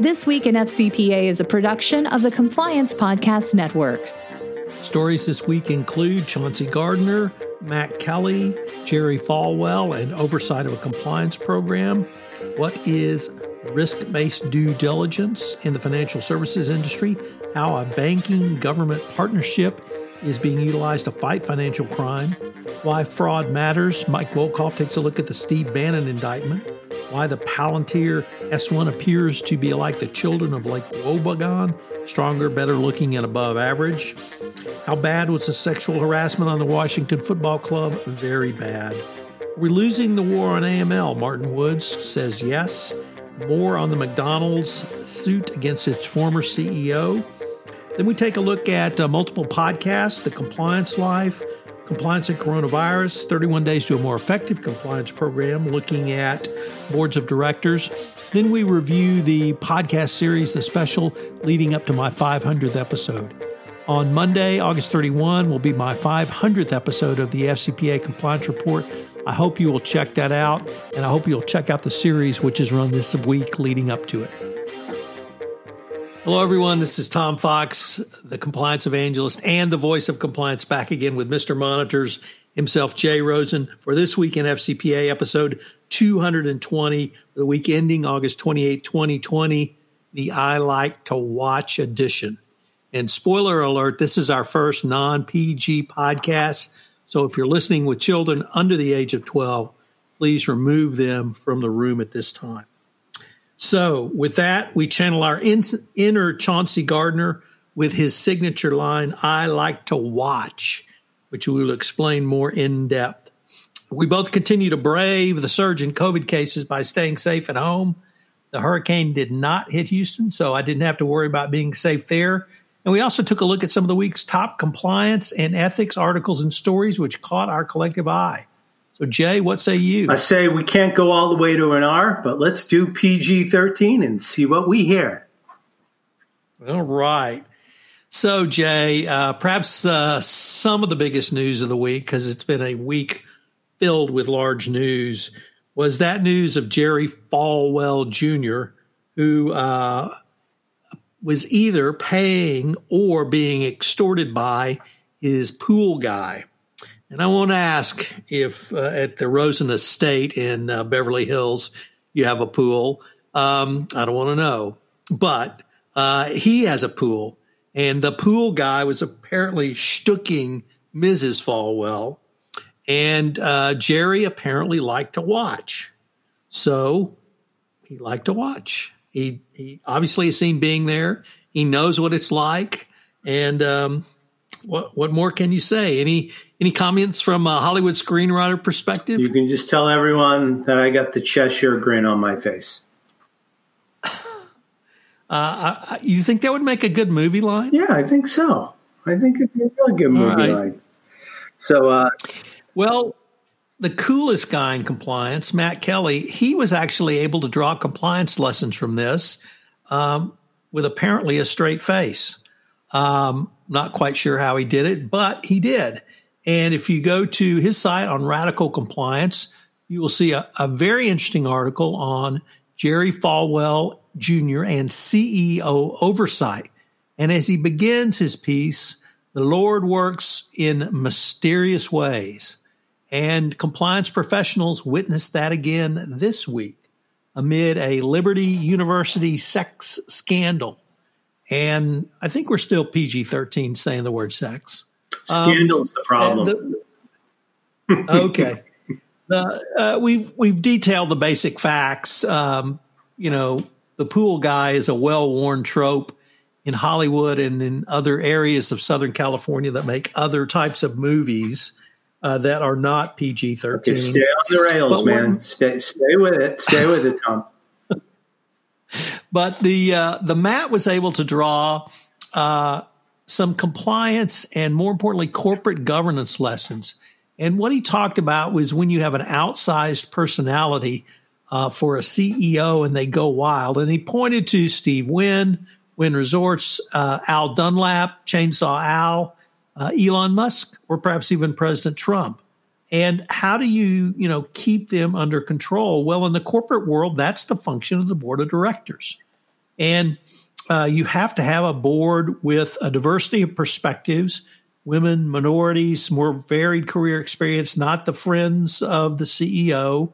This Week in FCPA is a production of the Compliance Podcast Network. Stories this week include Chauncey Gardiner, Matt Kelly, Jerry Falwell, and oversight of a compliance program. What is risk based due diligence in the financial services industry? How a banking government partnership is being utilized to fight financial crime, why fraud matters. Mike Volkov takes a look at the Steve Bannon indictment, why the Palantir S1 appears to be like the children of Lake Wobegon, stronger, better looking, and above average. How bad was the sexual harassment on the Washington Football Club? Very bad. We're we losing the war on AML? Martin Woods says yes. More on the McDonald's suit against its former CEO. Then we take a look at uh, multiple podcasts, The Compliance Life, Compliance and Coronavirus, 31 Days to a More Effective Compliance Program, looking at boards of directors. Then we review the podcast series, the special leading up to my 500th episode. On Monday, August 31, will be my 500th episode of the FCPA Compliance Report. I hope you will check that out, and I hope you'll check out the series, which is run this week leading up to it. Hello, everyone. This is Tom Fox, the compliance evangelist and the voice of compliance, back again with Mr. Monitors himself, Jay Rosen, for this week in FCPA episode 220, the week ending August 28, 2020, the I Like to Watch edition. And spoiler alert, this is our first non PG podcast. So if you're listening with children under the age of 12, please remove them from the room at this time. So, with that, we channel our in, inner Chauncey Gardiner with his signature line, I like to watch, which we will explain more in depth. We both continue to brave the surge in COVID cases by staying safe at home. The hurricane did not hit Houston, so I didn't have to worry about being safe there. And we also took a look at some of the week's top compliance and ethics articles and stories which caught our collective eye. So, Jay, what say you? I say we can't go all the way to an R, but let's do PG 13 and see what we hear. All right. So, Jay, uh, perhaps uh, some of the biggest news of the week, because it's been a week filled with large news, was that news of Jerry Falwell Jr., who uh, was either paying or being extorted by his pool guy. And I want to ask if uh, at the Rosen Estate in uh, Beverly Hills you have a pool. Um, I don't want to know, but uh, he has a pool, and the pool guy was apparently shtucking Mrs. Falwell, and uh, Jerry apparently liked to watch, so he liked to watch. He he obviously has seen being there. He knows what it's like, and um, what what more can you say? Any any comments from a Hollywood screenwriter perspective? You can just tell everyone that I got the Cheshire grin on my face. Uh, I, you think that would make a good movie line? Yeah, I think so. I think it'd be a really good movie right. line. So, uh, well, the coolest guy in compliance, Matt Kelly, he was actually able to draw compliance lessons from this um, with apparently a straight face. Um, not quite sure how he did it, but he did. And if you go to his site on radical compliance, you will see a, a very interesting article on Jerry Falwell Jr. and CEO oversight. And as he begins his piece, the Lord works in mysterious ways. And compliance professionals witnessed that again this week amid a Liberty University sex scandal. And I think we're still PG 13 saying the word sex. Scandal's um, the problem. The, okay. The, uh, we've we've detailed the basic facts. Um, you know, the pool guy is a well-worn trope in Hollywood and in other areas of Southern California that make other types of movies uh, that are not PG thirteen. Okay, stay on the rails, but man. Stay stay with it. Stay with it, Tom. but the uh, the Matt was able to draw uh, some compliance and more importantly corporate governance lessons. And what he talked about was when you have an outsized personality uh, for a CEO and they go wild. And he pointed to Steve Wynn, Wynn Resorts, uh, Al Dunlap, Chainsaw Al, uh, Elon Musk, or perhaps even President Trump. And how do you, you know, keep them under control? Well, in the corporate world, that's the function of the board of directors. And uh, you have to have a board with a diversity of perspectives, women, minorities, more varied career experience, not the friends of the CEO.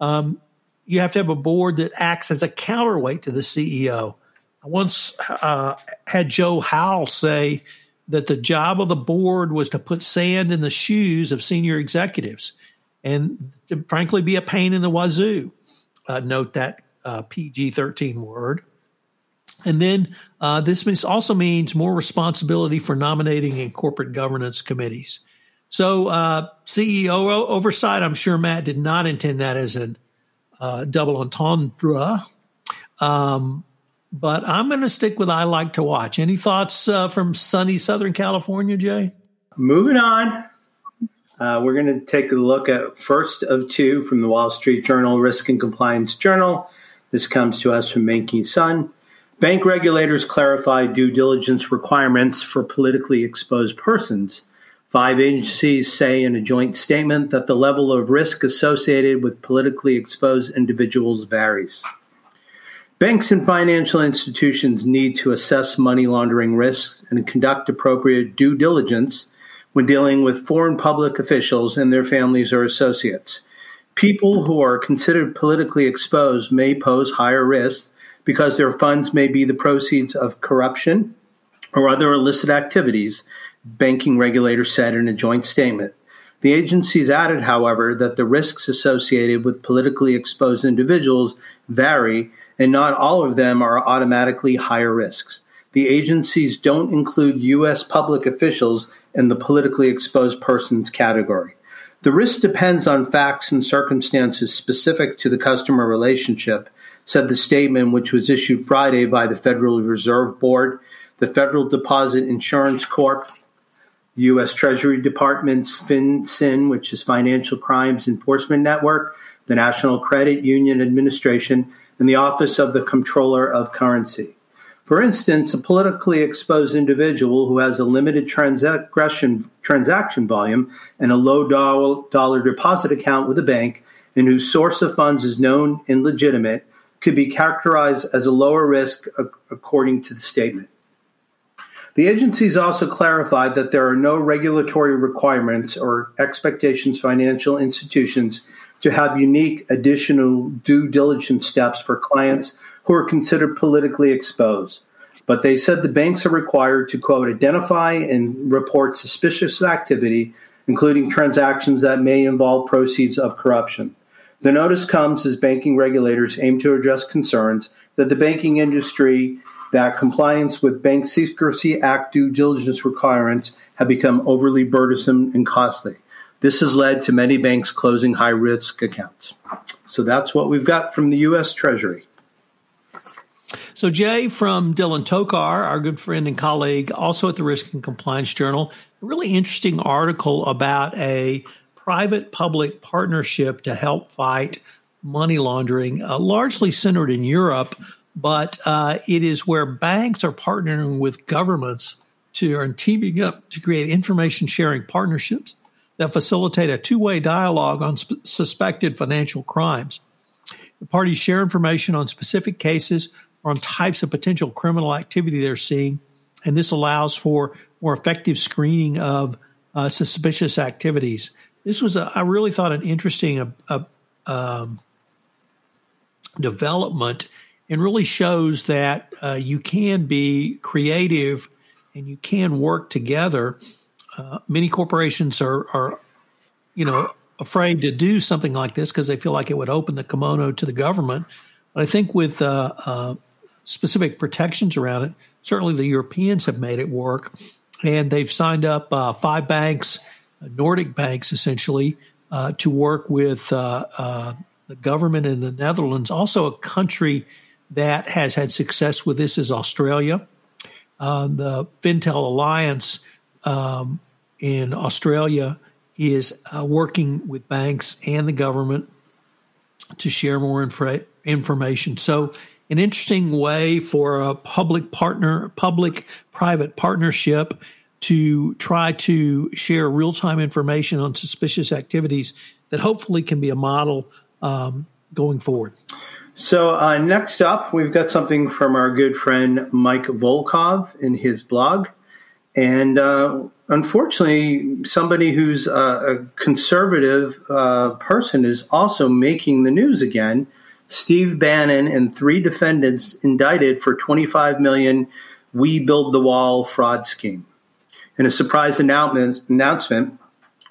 Um, you have to have a board that acts as a counterweight to the CEO. I once uh, had Joe Howell say, that the job of the board was to put sand in the shoes of senior executives and to frankly be a pain in the wazoo. Uh, note that uh, PG 13 word. And then uh, this means also means more responsibility for nominating and corporate governance committees. So, uh, CEO oversight, I'm sure Matt did not intend that as a uh, double entendre. Um, but I'm going to stick with I like to watch. Any thoughts uh, from sunny Southern California, Jay? Moving on. Uh, we're going to take a look at first of two from the Wall Street Journal Risk and Compliance Journal. This comes to us from Mengqi Sun. Bank regulators clarify due diligence requirements for politically exposed persons. Five agencies say in a joint statement that the level of risk associated with politically exposed individuals varies. Banks and financial institutions need to assess money laundering risks and conduct appropriate due diligence when dealing with foreign public officials and their families or associates. People who are considered politically exposed may pose higher risk because their funds may be the proceeds of corruption or other illicit activities, banking regulators said in a joint statement. The agencies added, however, that the risks associated with politically exposed individuals vary and not all of them are automatically higher risks. The agencies don't include U.S. public officials in the politically exposed persons category. The risk depends on facts and circumstances specific to the customer relationship, said the statement, which was issued Friday by the Federal Reserve Board, the Federal Deposit Insurance Corp, U.S. Treasury Department's FinCEN, which is Financial Crimes Enforcement Network, the National Credit Union Administration, and the Office of the Comptroller of Currency. For instance, a politically exposed individual who has a limited transaction, transaction volume and a low dollar deposit account with a bank and whose source of funds is known and legitimate could be characterized as a lower risk according to the statement. The agencies also clarified that there are no regulatory requirements or expectations financial institutions to have unique additional due diligence steps for clients who are considered politically exposed. But they said the banks are required to, quote, identify and report suspicious activity, including transactions that may involve proceeds of corruption. The notice comes as banking regulators aim to address concerns that the banking industry that compliance with Bank Secrecy Act due diligence requirements have become overly burdensome and costly. This has led to many banks closing high risk accounts. So that's what we've got from the U.S. Treasury. So, Jay from Dylan Tokar, our good friend and colleague, also at the Risk and Compliance Journal, a really interesting article about a private public partnership to help fight money laundering, uh, largely centered in Europe, but uh, it is where banks are partnering with governments to and teaming up to create information sharing partnerships that facilitate a two way dialogue on sp- suspected financial crimes. The parties share information on specific cases or on types of potential criminal activity they're seeing, and this allows for more effective screening of uh, suspicious activities. This was, a, I really thought, an interesting uh, uh, um, development and really shows that uh, you can be creative and you can work together uh, many corporations are, are, you know, afraid to do something like this because they feel like it would open the kimono to the government. But I think with uh, uh, specific protections around it, certainly the Europeans have made it work, and they've signed up five banks, Nordic banks essentially, to work with the government in the Netherlands, also a country that has had success with this is Australia. Uh, the Fintel Alliance um, in Australia is uh, working with banks and the government to share more infra- information. So, an interesting way for a public partner, public private partnership to try to share real time information on suspicious activities that hopefully can be a model um, going forward. So, uh, next up, we've got something from our good friend Mike Volkov in his blog. And uh, unfortunately, somebody who's a, conservative uh, person is also making the news again. Steve Bannon and three defendants indicted for 25 million We Build the Wall fraud scheme. In a surprise announcement,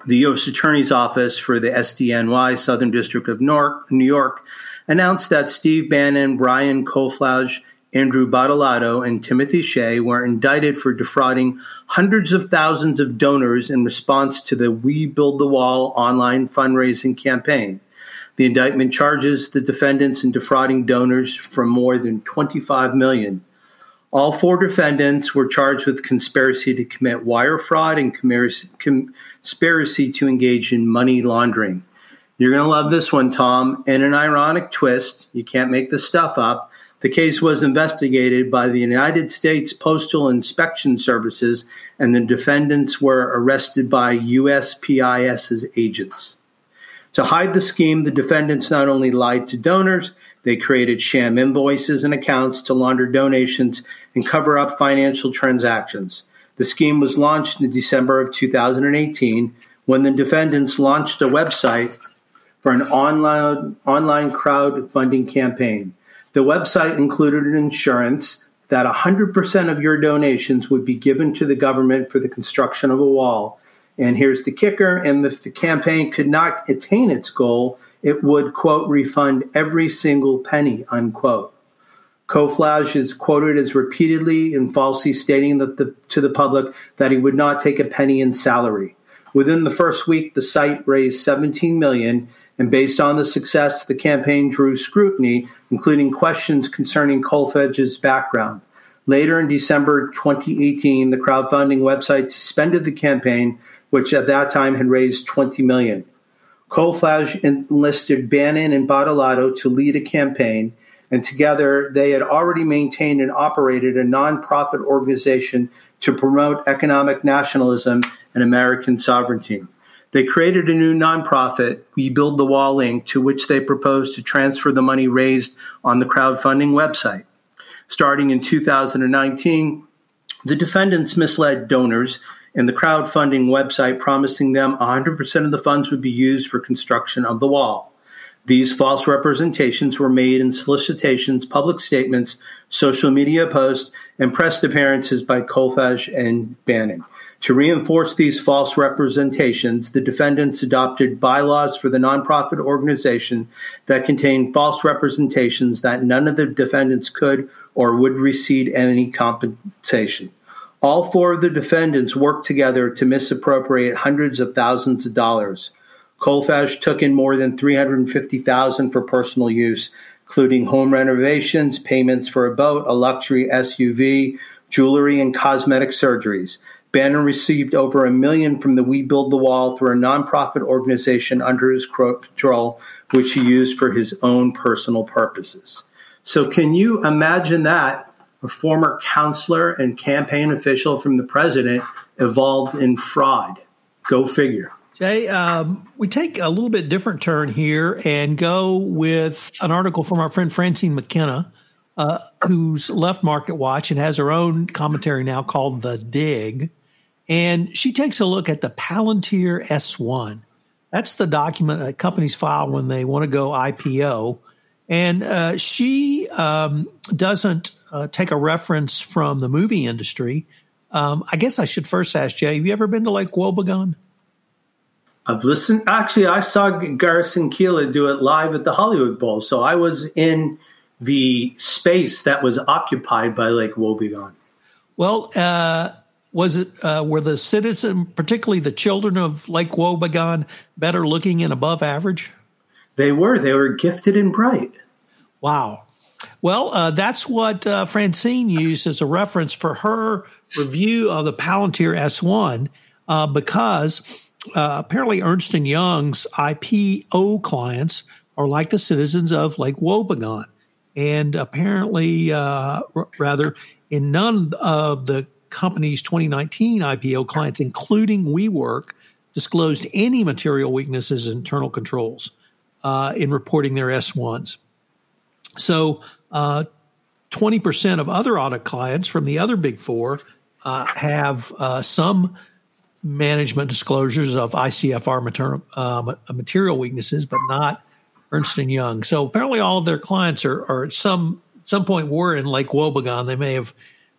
the U.S. Attorney's Office for the SDNY Southern District of New York announced that Steve Bannon, Brian Kolfage, Andrew Badolato, and Timothy Shea were indicted for defrauding hundreds of thousands of donors in response to the We Build the Wall online fundraising campaign. The indictment charges the defendants in defrauding donors for more than 25 million. All four defendants were charged with conspiracy to commit wire fraud and conspiracy to engage in money laundering. You're going to love this one, Tom. In an ironic twist, you can't make this stuff up. The case was investigated by the United States Postal Inspection Services, and the defendants were arrested by USPIS's agents. To hide the scheme, the defendants not only lied to donors, they created sham invoices and accounts to launder donations and cover up financial transactions. The scheme was launched in December of 2018 when the defendants launched a website for an online, online crowdfunding campaign. The website included an insurance that 100% of your donations would be given to the government for the construction of a wall and here's the kicker and if the campaign could not attain its goal, it would, quote, refund every single penny, unquote. Kolfage is quoted as repeatedly and falsely stating that the, to the public that he would not take a penny in salary. Within the first week, the site raised 17 million, and based on the success, the campaign drew scrutiny, including questions concerning Kolfage's background. Later in December 2018, the crowdfunding website suspended the campaign which at that time had raised 20 million. Kolfage enlisted Bannon and Badolato to lead a campaign, and together they had already maintained and operated a nonprofit organization to promote economic nationalism and American sovereignty. They created a new nonprofit, We Build the Wall Inc., to which they proposed to transfer the money raised on the crowdfunding website. Starting in 2019, the defendants misled donors in the crowdfunding website promising them 100% of the funds would be used for construction of the wall. These false representations were made in solicitations, public statements, social media posts, and press appearances by Kolfage and Bannon. To reinforce these false representations, the defendants adopted bylaws for the nonprofit organization that contained false representations that none of the defendants could or would receive any compensation. All four of the defendants worked together to misappropriate hundreds of thousands of dollars. Kolfage took in more than 350,000 for personal use, including home renovations, payments for a boat, a luxury SUV, jewelry, and cosmetic surgeries. Bannon received over a million from the We Build the Wall through a nonprofit organization under his control, which he used for his own personal purposes. So, can you imagine that a former counselor and campaign official from the president involved in fraud. Go figure. Jay, um, we take a little bit different turn here and go with an article from our friend Francine McKenna, uh, who's left Market Watch and has her own commentary now called The Dig. And she takes a look at the Palantir S1. That's the document that companies file when they want to go IPO. And uh, she um, doesn't uh, take a reference from the movie industry. Um, I guess I should first ask Jay, have you ever been to Lake Wobegon? I've listened. Actually, I saw Garrison Keillor do it live at the Hollywood Bowl. So I was in the space that was occupied by Lake Wobegon. Well, uh, was it uh, were the citizen, particularly the children of Lake Wobegon, better looking and above average? They were. They were gifted and bright. Wow. Well, uh, that's what uh, Francine used as a reference for her review of the Palantir S1 uh, because uh, apparently Ernst & Young's IPO clients are like the citizens of Lake Wobegon. And apparently, uh, r- rather, in none of the company's 2019 IPO clients, including WeWork, disclosed any material weaknesses in internal controls uh, in reporting their S1s. So, uh, 20% of other audit clients from the other big four uh, have uh, some management disclosures of ICFR uh, material weaknesses, but not Ernst Young. So apparently, all of their clients are, are at some some point were in Lake Wobegon. They may have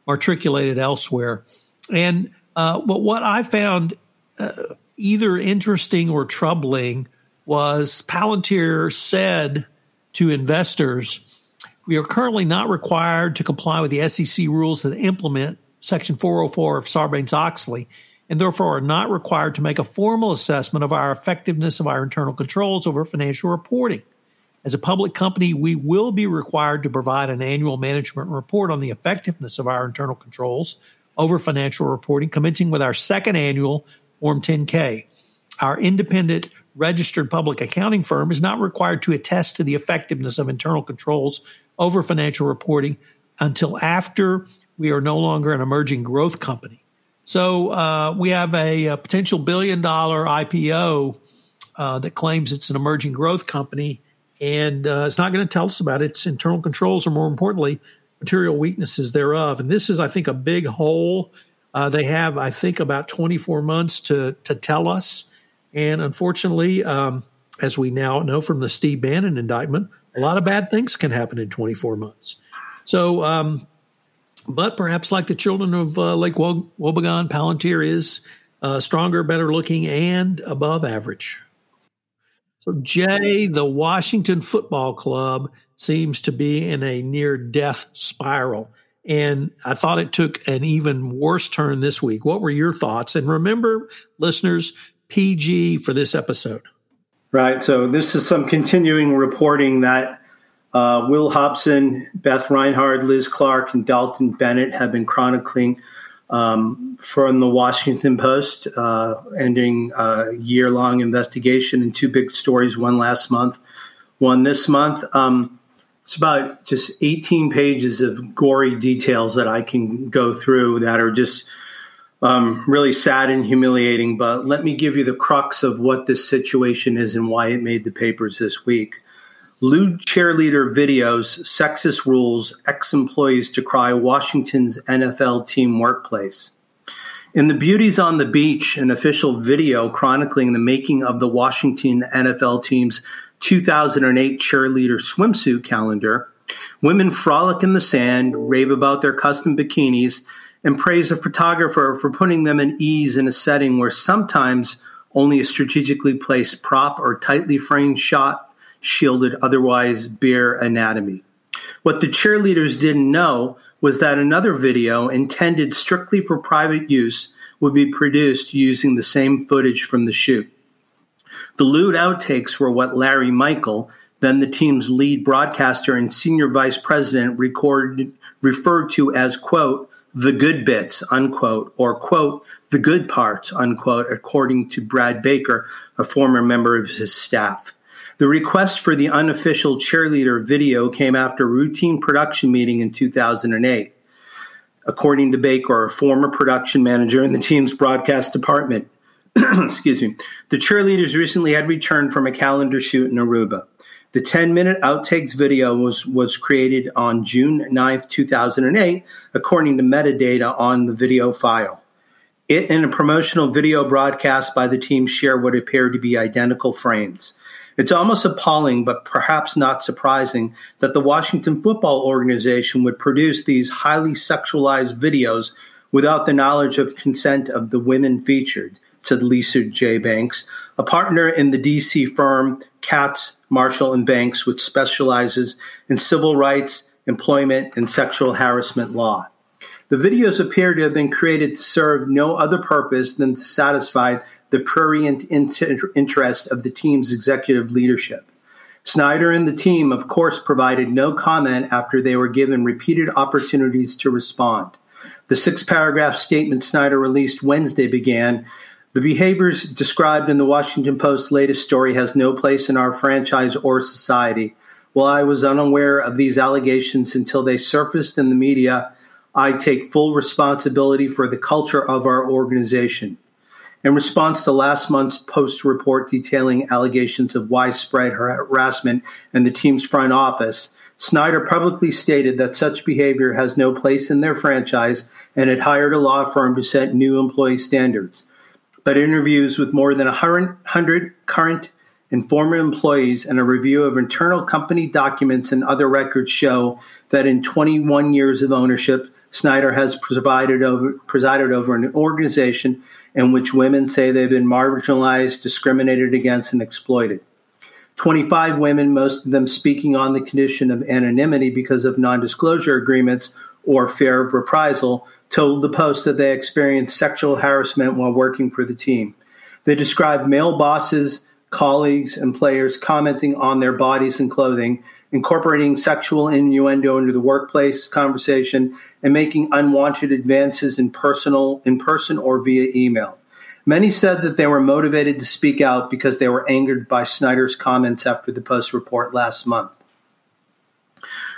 matriculated elsewhere. And uh, but what I found uh, either interesting or troubling was Palantir said to investors, "We are currently not required to comply with the SEC rules that implement Section 404 of Sarbanes Oxley." and therefore are not required to make a formal assessment of our effectiveness of our internal controls over financial reporting. As a public company, we will be required to provide an annual management report on the effectiveness of our internal controls over financial reporting, commencing with our second annual Form 10K. Our independent registered public accounting firm is not required to attest to the effectiveness of internal controls over financial reporting until after we are no longer an emerging growth company. So uh, we have a, a, potential billion dollar IPO uh, that claims it's an emerging growth company, and uh, it's not going to tell us about its internal controls or, more importantly, material weaknesses thereof. And this is, I think, a big hole. Uh, they have, I think, about 24 months to to tell us. And unfortunately, um, as we now know from the Steve Bannon indictment, a lot of bad things can happen in 24 months. So um, but perhaps like the children of uh, Lake Wobegon, Palantir is uh, stronger, better looking, and above average. So, Jay, the Washington Football Club seems to be in a near death spiral. And I thought it took an even worse turn this week. What were your thoughts? And remember, listeners, PG for this episode. Right. So, this is some continuing reporting that uh, Will Hobson, Beth Reinhard, Liz Clarke, and Dalton Bennett have been chronicling um, from the Washington Post, uh, ending a year long investigation and two big stories, one last month, one this month. Um, it's about just 18 pages of gory details that I can go through that are just um, really sad and humiliating. But let me give you the crux of what this situation is and why it made the papers this week. Lewd cheerleader videos, sexist rules, ex employees decry Washington's NFL team workplace. In the Beauties on the Beach, an official video chronicling the making of the Washington NFL team's 2008 cheerleader swimsuit calendar, women frolic in the sand, rave about their custom bikinis, and praise a photographer for putting them at ease in a setting where sometimes only a strategically placed prop or tightly framed shot shielded otherwise bare anatomy. What the cheerleaders didn't know was that another video intended strictly for private use would be produced using the same footage from the shoot. The lewd outtakes were what Larry Michael, then the team's lead broadcaster and senior vice president, recorded, referred to as, quote, the good bits, unquote, or, quote, the good parts, unquote, according to Brad Baker, a former member of his staff. The request for the unofficial cheerleader video came after a routine production meeting in 2008. According to Baker, a former production manager in the team's broadcast department, excuse me, the cheerleaders recently had returned from a calendar shoot in Aruba. The 10 minute outtakes video was, was created on June 9th, 2008, according to metadata on the video file. It and a promotional video broadcast by the team share what appear to be identical frames. It's almost appalling, but perhaps not surprising, that the Washington Football Organization would produce these highly sexualized videos without the knowledge of consent of the women featured, said Lisa J. Banks, a partner in the DC firm Katz, Marshall, and Banks, which specializes in civil rights, employment, and sexual harassment law. The videos appear to have been created to serve no other purpose than to satisfy the prurient inter- interest of the team's executive leadership. Snyder and the team, of course, provided no comment after they were given repeated opportunities to respond. The six paragraph statement Snyder released Wednesday began The behaviors described in the Washington Post's latest story has no place in our franchise or society. While I was unaware of these allegations until they surfaced in the media, I take full responsibility for the culture of our organization. In response to last month's Post report detailing allegations of widespread harassment in the team's front office, Snyder publicly stated that such behavior has no place in their franchise and had hired a law firm to set new employee standards. But interviews with more than 100 current and former employees and a review of internal company documents and other records show that in 21 years of ownership, Snyder has presided over, presided over an organization in which women say they've been marginalized, discriminated against, and exploited. 25 women, most of them speaking on the condition of anonymity because of non disclosure agreements or fear of reprisal, told the Post that they experienced sexual harassment while working for the team. They described male bosses colleagues, and players commenting on their bodies and clothing, incorporating sexual innuendo into the workplace conversation, and making unwanted advances in personal in person or via email. Many said that they were motivated to speak out because they were angered by Snyder's comments after the Post report last month.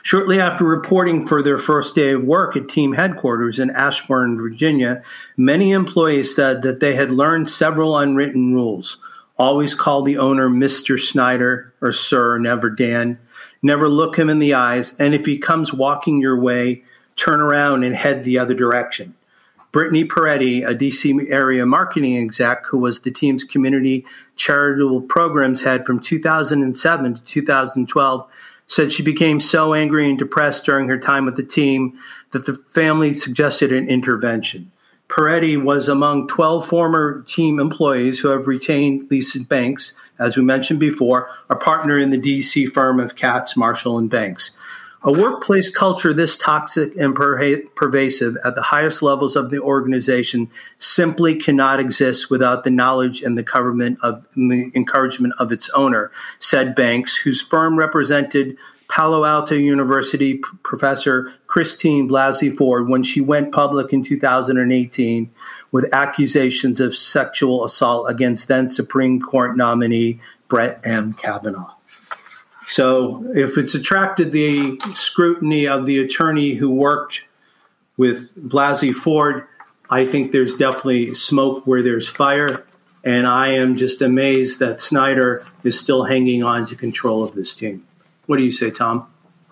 Shortly after reporting for their first day of work at team headquarters in Ashburn, Virginia, many employees said that they had learned several unwritten rules. Always call the owner Mr. Snyder or Sir, never Dan. Never look him in the eyes, and if he comes walking your way, turn around and head the other direction. Brittany Peretti, a DC area marketing exec who was the team's community charitable programs head from 2007 to 2012, said she became so angry and depressed during her time with the team that the family suggested an intervention. Peretti was among 12 former team employees who have retained Lisa Banks, as we mentioned before, a partner in the DC firm of Katz, Marshall, and Banks. A workplace culture this toxic and per- pervasive at the highest levels of the organization simply cannot exist without the knowledge and the government of the encouragement of its owner, said Banks, whose firm represented Palo Alto University professor Christine Blasey Ford when she went public in 2018 with accusations of sexual assault against then Supreme Court nominee Brett M. Kavanaugh. So, if it's attracted the scrutiny of the attorney who worked with Blasey Ford, I think there's definitely smoke where there's fire. And I am just amazed that Snyder is still hanging on to control of this team. What do you say, Tom?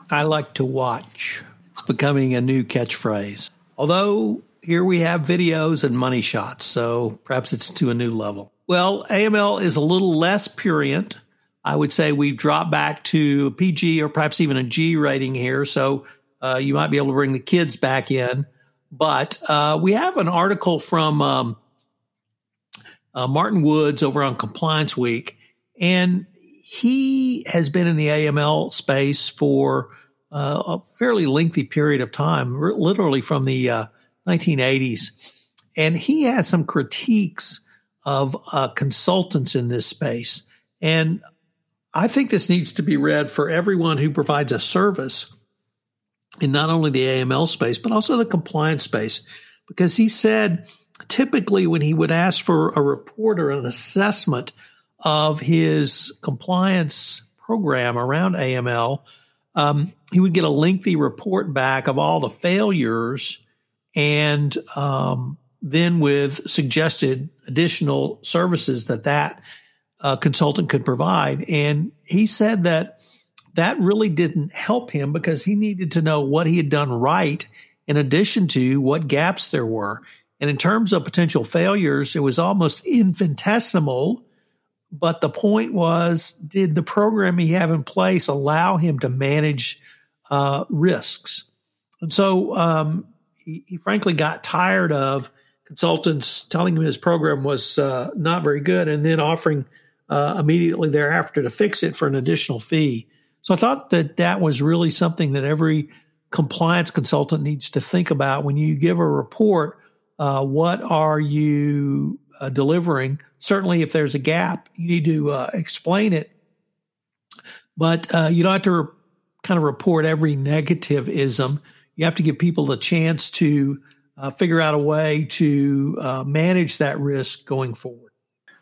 I like to watch. It's becoming a new catchphrase. Although here we have videos and money shots, so perhaps it's to a new level. Well, AML is a little less purient. I would say we've dropped back to a PG or perhaps even a G rating here, so uh, you might be able to bring the kids back in. But uh, we have an article from um, uh, Martin Woods over on Compliance Week, and he has been in the AML space for uh, a fairly lengthy period of time, literally from the uh, 1980s. And he has some critiques of uh, consultants in this space. And I think this needs to be read for everyone who provides a service in not only the AML space, but also the compliance space. Because he said typically when he would ask for a report or an assessment of his compliance program around AML, um, he would get a lengthy report back of all the failures and um, then with suggested additional services that that uh, consultant could provide. And he said that that really didn't help him because he needed to know what he had done right in addition to what gaps there were. And in terms of potential failures, it was almost infinitesimal but the point was, did the program he have in place allow him to manage uh, risks? And so um, he, he, frankly got tired of consultants telling him his program was uh, not very good and then offering uh, immediately thereafter to fix it for an additional fee. So I thought that that was really something that every compliance consultant needs to think about when you give a report. Uh, what are you uh, delivering. Certainly, if there's a gap, you need to uh, explain it. but uh, you don't have to re- kind of report every negativism. You have to give people the chance to uh, figure out a way to uh, manage that risk going forward.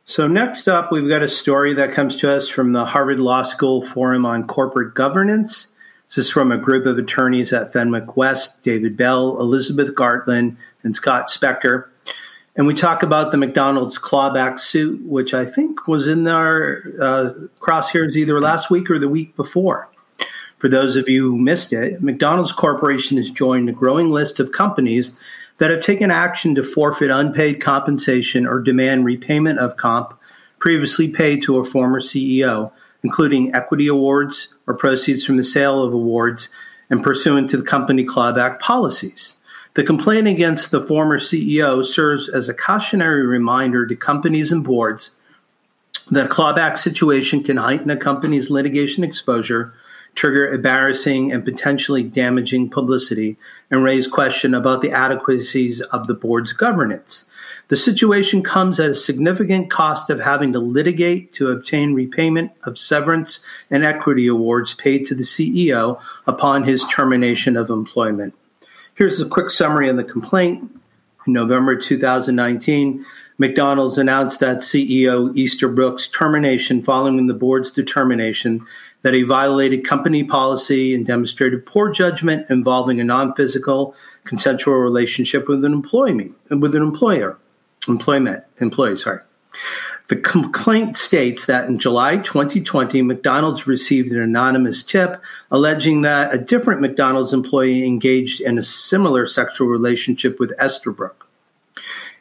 So, next up, we've got a story that comes to us from the Harvard Law School Forum on Corporate Governance. This is from a group of attorneys at Fenwick West David Bell, Elizabeth Gartland, and Scott Spector. And we talk about the McDonald's clawback suit, which I think was in our uh, crosshairs either last week or the week before. For those of you who missed it, McDonald's Corporation has joined a growing list of companies that have taken action to forfeit unpaid compensation or demand repayment of comp previously paid to a former CEO, including equity awards or proceeds from the sale of awards and pursuant to the company clawback policies. The complaint against the former CEO serves as a cautionary reminder to companies and boards that a clawback situation can heighten a company's litigation exposure trigger embarrassing and potentially damaging publicity, and raise question about the adequacies of the board's governance. The situation comes at a significant cost of having to litigate to obtain repayment of severance and equity awards paid to the CEO upon his termination of employment. Here's a quick summary of the complaint. In November 2019, McDonald's announced that CEO Easterbrook's termination following the board's determination that he violated company policy and demonstrated poor judgment involving a non-physical consensual relationship with an employee with an employer employment employee sorry the complaint states that in July 2020, McDonald's received an anonymous tip alleging that a different McDonald's employee engaged in a similar sexual relationship with Easterbrook.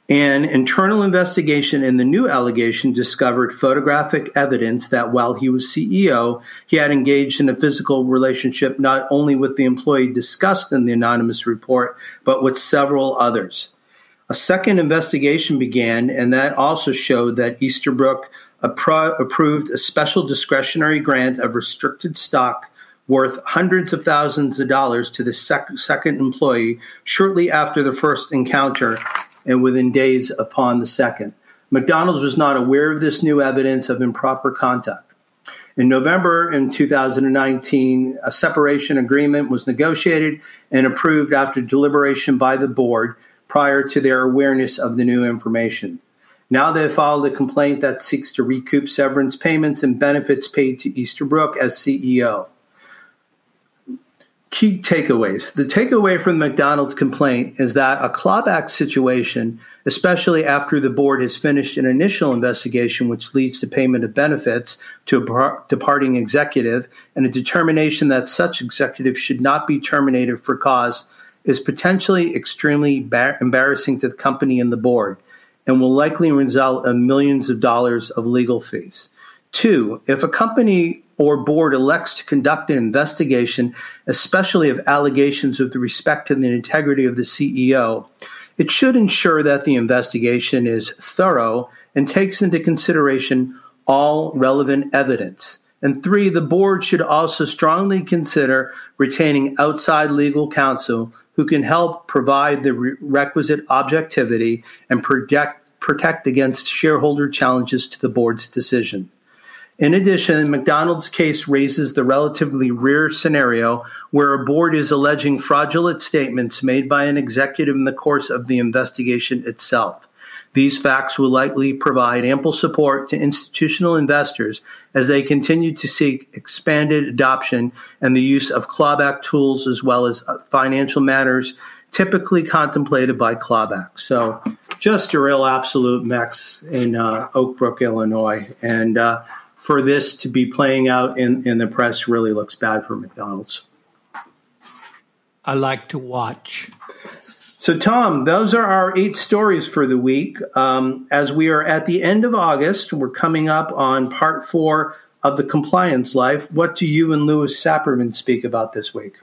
An internal investigation in the new allegation discovered photographic evidence that while he was CEO, he had engaged in a physical relationship not only with the employee discussed in the anonymous report, but with several others. A second investigation began, and that also showed that Easterbrook appro- approved a special discretionary grant of restricted stock worth hundreds of thousands of dollars to the sec- second employee shortly after the first encounter and within days upon the second. McDonald's was not aware of this new evidence of improper conduct. In November in 2019, a separation agreement was negotiated and approved after deliberation by the board prior to their awareness of the new information. Now they have filed a complaint that seeks to recoup severance payments and benefits paid to Easterbrook as CEO key takeaways. The takeaway from McDonald's complaint is that a clawback situation, especially after the board has finished an initial investigation which leads to payment of benefits to a departing executive and a determination that such executive should not be terminated for cause, is potentially extremely bar- embarrassing to the company and the board and will likely result in millions of dollars of legal fees. Two, if a company or board elects to conduct an investigation, especially of allegations with respect to the integrity of the CEO, it should ensure that the investigation is thorough and takes into consideration all relevant evidence. And three, the board should also strongly consider retaining outside legal counsel who can help provide the requisite objectivity and protect, protect against shareholder challenges to the board's decision. In addition, McDonald's case raises the relatively rare scenario where a board is alleging fraudulent statements made by an executive in the course of the investigation itself. These facts will likely provide ample support to institutional investors as they continue to seek expanded adoption and the use of clawback tools as well as financial matters typically contemplated by clawback. So, just a real absolute mess in uh, Oak Brook, Illinois. And uh, for this to be playing out in, in the press really looks bad for McDonald's. I like to watch. So, Tom, those are our eight stories for the week. Um, as we are at the end of August, we're coming up on part four of the compliance life. What do you and Louis Sapirman speak about this week?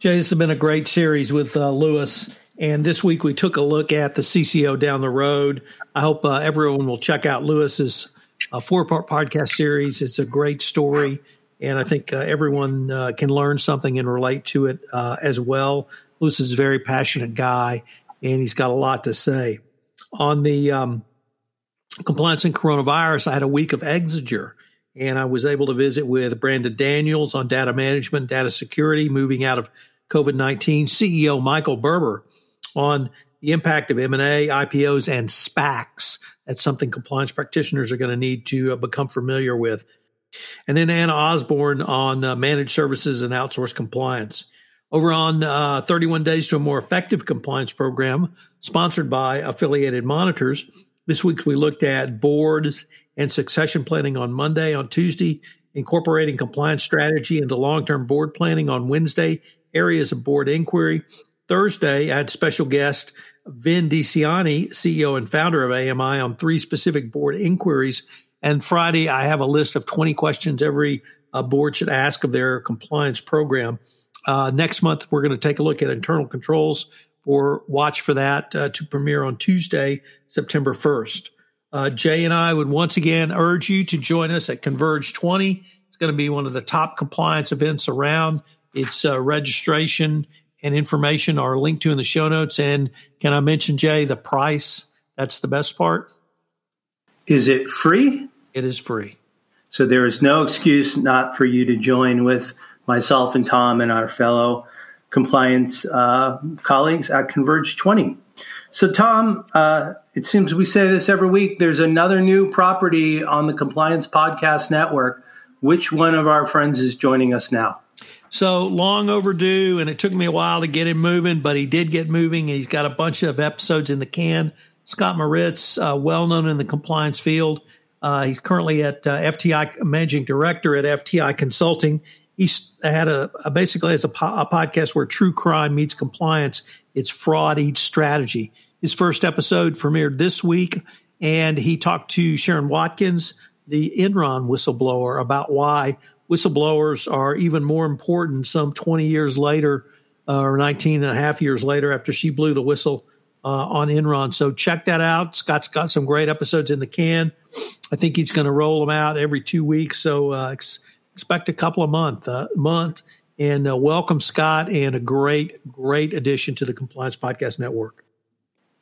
Jay, this has been a great series with uh, Louis. And this week we took a look at the CCO down the road. I hope uh, everyone will check out Louis's a four part podcast series. It's a great story, and I think uh, everyone uh, can learn something and relate to it uh, as well. Louis is a very passionate guy, and he's got a lot to say. On the um, compliance and coronavirus, I had a week of Exiger, and I was able to visit with Brandon Daniels on data management, data security, moving out of COVID 19, CEO Michael Berber on the impact of M&A, IPOs, and SPACs. That's something compliance practitioners are going to need to uh, become familiar with. And then Anna Osborne on uh, managed services and outsourced compliance. Over on uh, 31 Days to a More Effective Compliance program, sponsored by Affiliated Monitors, this week we looked at boards and succession planning on Monday. On Tuesday, incorporating compliance strategy into long term board planning on Wednesday, areas of board inquiry. Thursday, I had special guest Vin DiCianni, CEO and founder of AMI, on three specific board inquiries. And Friday, I have a list of 20 questions every uh, board should ask of their compliance program. Uh, next month, we're going to take a look at internal controls for watch for that uh, to premiere on Tuesday, September 1st. Uh, Jay and I would once again urge you to join us at Converge 20. It's going to be one of the top compliance events around. Its uh, registration and information are linked to in the show notes. And can I mention, Jay, the price? That's the best part. Is it free? It is free. So there is no excuse not for you to join with myself and Tom and our fellow compliance uh, colleagues at Converge 20. So, Tom, uh, it seems we say this every week. There's another new property on the Compliance Podcast Network. Which one of our friends is joining us now? So long overdue, and it took me a while to get him moving, but he did get moving. He's got a bunch of episodes in the can. Scott Moritz, uh, well known in the compliance field. Uh, he's currently at uh, FTI managing director at FTI Consulting. He's had a, a basically has a, po- a, podcast where true crime meets compliance. It's fraud eats strategy. His first episode premiered this week, and he talked to Sharon Watkins, the Enron whistleblower, about why whistleblowers are even more important some 20 years later uh, or 19 and a half years later after she blew the whistle uh, on Enron. So check that out. Scott's got some great episodes in the can. I think he's going to roll them out every two weeks. So uh, ex- expect a couple of month uh, month. And uh, welcome Scott, and a great great addition to the Compliance Podcast Network.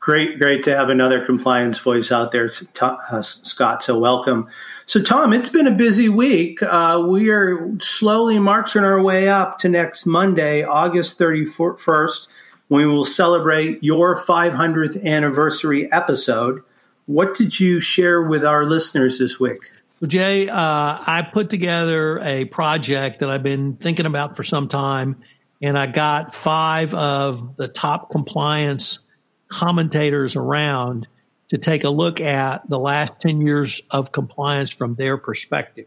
Great, great to have another compliance voice out there, uh, Scott. So welcome. So, Tom, it's been a busy week. Uh, we are slowly marching our way up to next Monday, August 31st, when we will celebrate your 500th anniversary episode. What did you share with our listeners this week? Well, Jay, uh, I put together a project that I've been thinking about for some time, and I got five of the top compliance commentators around to take a look at the last 10 years of compliance from their perspective.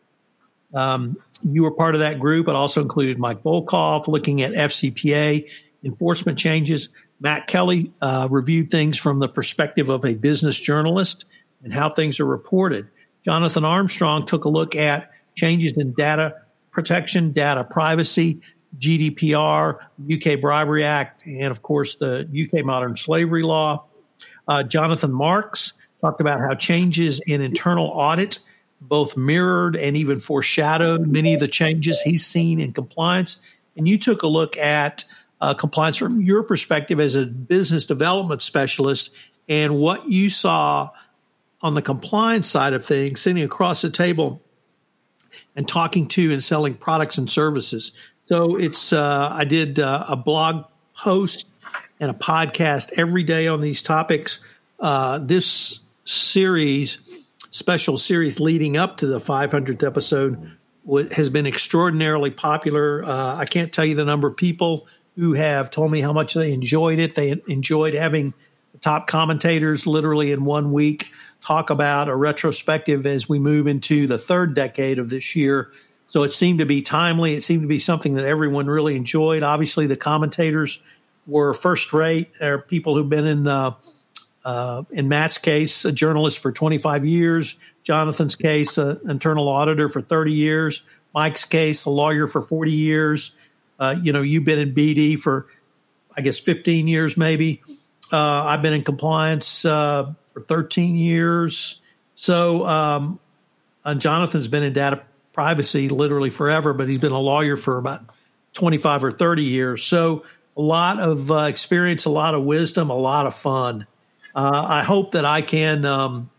Um, you were part of that group. It also included Mike Volkov looking at FCPA enforcement changes. Matt Kelly uh, reviewed things from the perspective of a business journalist and how things are reported. Jonathan Armstrong took a look at changes in data protection, data privacy, GDPR, UK Bribery Act, and of course the UK Modern Slavery Law. Uh, Jonathan Marks talked about how changes in internal audit both mirrored and even foreshadowed many of the changes he's seen in compliance. And you took a look at uh, compliance from your perspective as a business development specialist and what you saw on the compliance side of things, sitting across the table and talking to and selling products and services. So it's uh, I did uh, a blog post and a podcast every day on these topics. Uh, this series, special series leading up to the 500th episode, w- has been extraordinarily popular. Uh, I can't tell you the number of people who have told me how much they enjoyed it. They enjoyed having top commentators literally in one week talk about a retrospective as we move into the third decade of this year so it seemed to be timely. It seemed to be something that everyone really enjoyed. Obviously, the commentators were first rate. They're people who've been in uh, uh, in Matt's case, a journalist for 25 years. Jonathan's case, an internal auditor for 30 years. Mike's case, a lawyer for 40 years. Uh, you know, you've been in BD for, I guess, 15 years maybe. Uh, I've been in compliance uh, for 13 years. So, um, and Jonathan's been in data privacy literally forever, but he's been a lawyer for about 25 or 30 years. So a lot of uh, experience, a lot of wisdom, a lot of fun. Uh, I hope that I can um,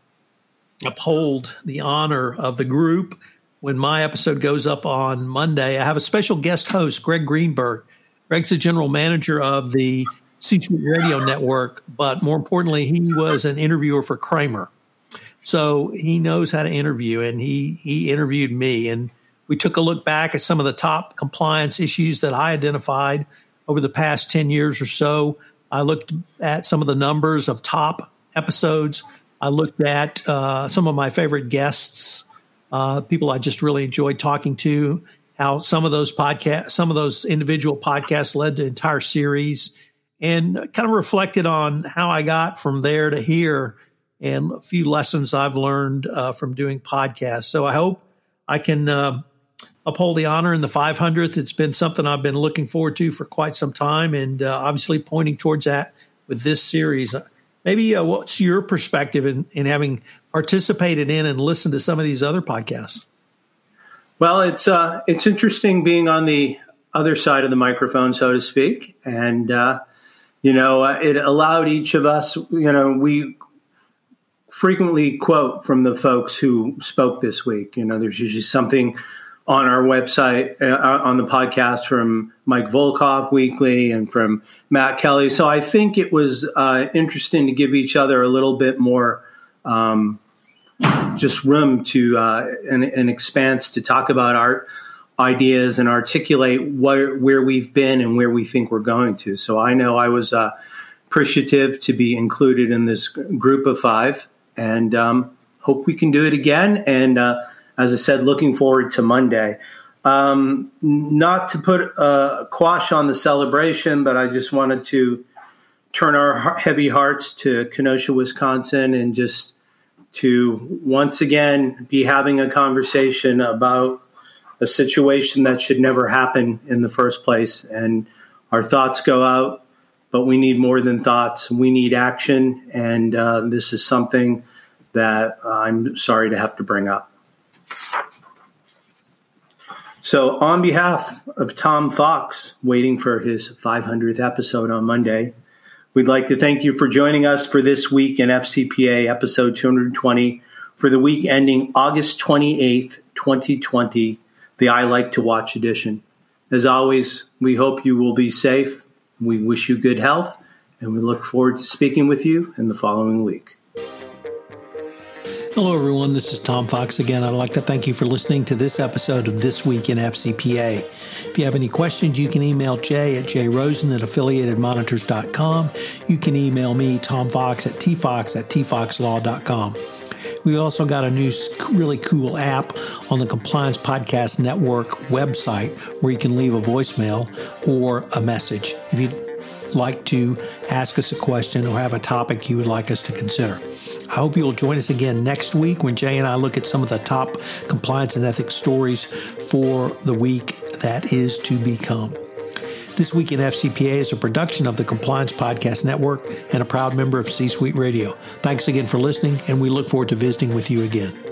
uphold the honor of the group when my episode goes up on Monday, I have a special guest host, Greg Greenberg. Greg's the general manager of the C Suite Radio Network, but more importantly, he was an interviewer for Cramer. So he knows how to interview, and he he interviewed me, and we took a look back at some of the top compliance issues that I identified over the past ten years or so. I looked at some of the numbers of top episodes. I looked at uh, some of my favorite guests, uh, people I just really enjoyed talking to. How some of those podcasts, some of those individual podcasts led to entire series, and kind of reflected on how I got from there to here and a few lessons I've learned uh, from doing podcasts. So I hope I can uh, uphold the honor in the 500th. It's been something I've been looking forward to for quite some time, and uh, obviously pointing towards that with this series. Maybe uh, what's your perspective in, in having participated in and listened to some of these other podcasts? Well, it's uh, it's interesting being on the other side of the microphone, so to speak, and uh, you know, it allowed each of us. You know, we frequently quote from the folks who spoke this week. You know, there's usually something on our website uh, on the podcast from Mike Volkov weekly and from Matt Kelly. So I think it was uh, interesting to give each other a little bit more um, just room to uh, an, an, expanse to talk about our ideas and articulate where, where we've been and where we think we're going to. So I know I was uh, appreciative to be included in this group of five and um, hope we can do it again. And uh, as I said, looking forward to Monday. Um, not to put a quash on the celebration, but I just wanted to turn our heavy hearts to Kenosha, Wisconsin, and just to once again be having a conversation about a situation that should never happen in the first place. And our thoughts go out but we need more than thoughts. We need action, and uh, this is something that I'm sorry to have to bring up. So, on behalf of Tom Fox, waiting for his 500th episode on Monday, we'd like to thank you for joining us for this week in FCPA episode 220 for the week ending August 28th, 2020, the I Like to Watch edition. As always, we hope you will be safe we wish you good health, and we look forward to speaking with you in the following week. Hello, everyone. This is Tom Fox again. I'd like to thank you for listening to this episode of This Week in FCPA. If you have any questions, you can email Jay at jrosen at affiliatedmonitors.com. You can email me, Tom Fox, at tfox at tfoxlaw.com. We also got a new really cool app on the Compliance Podcast Network website where you can leave a voicemail or a message if you'd like to ask us a question or have a topic you would like us to consider. I hope you'll join us again next week when Jay and I look at some of the top compliance and ethics stories for the week that is to become. This Week in FCPA is a production of the Compliance Podcast Network and a proud member of C Suite Radio. Thanks again for listening, and we look forward to visiting with you again.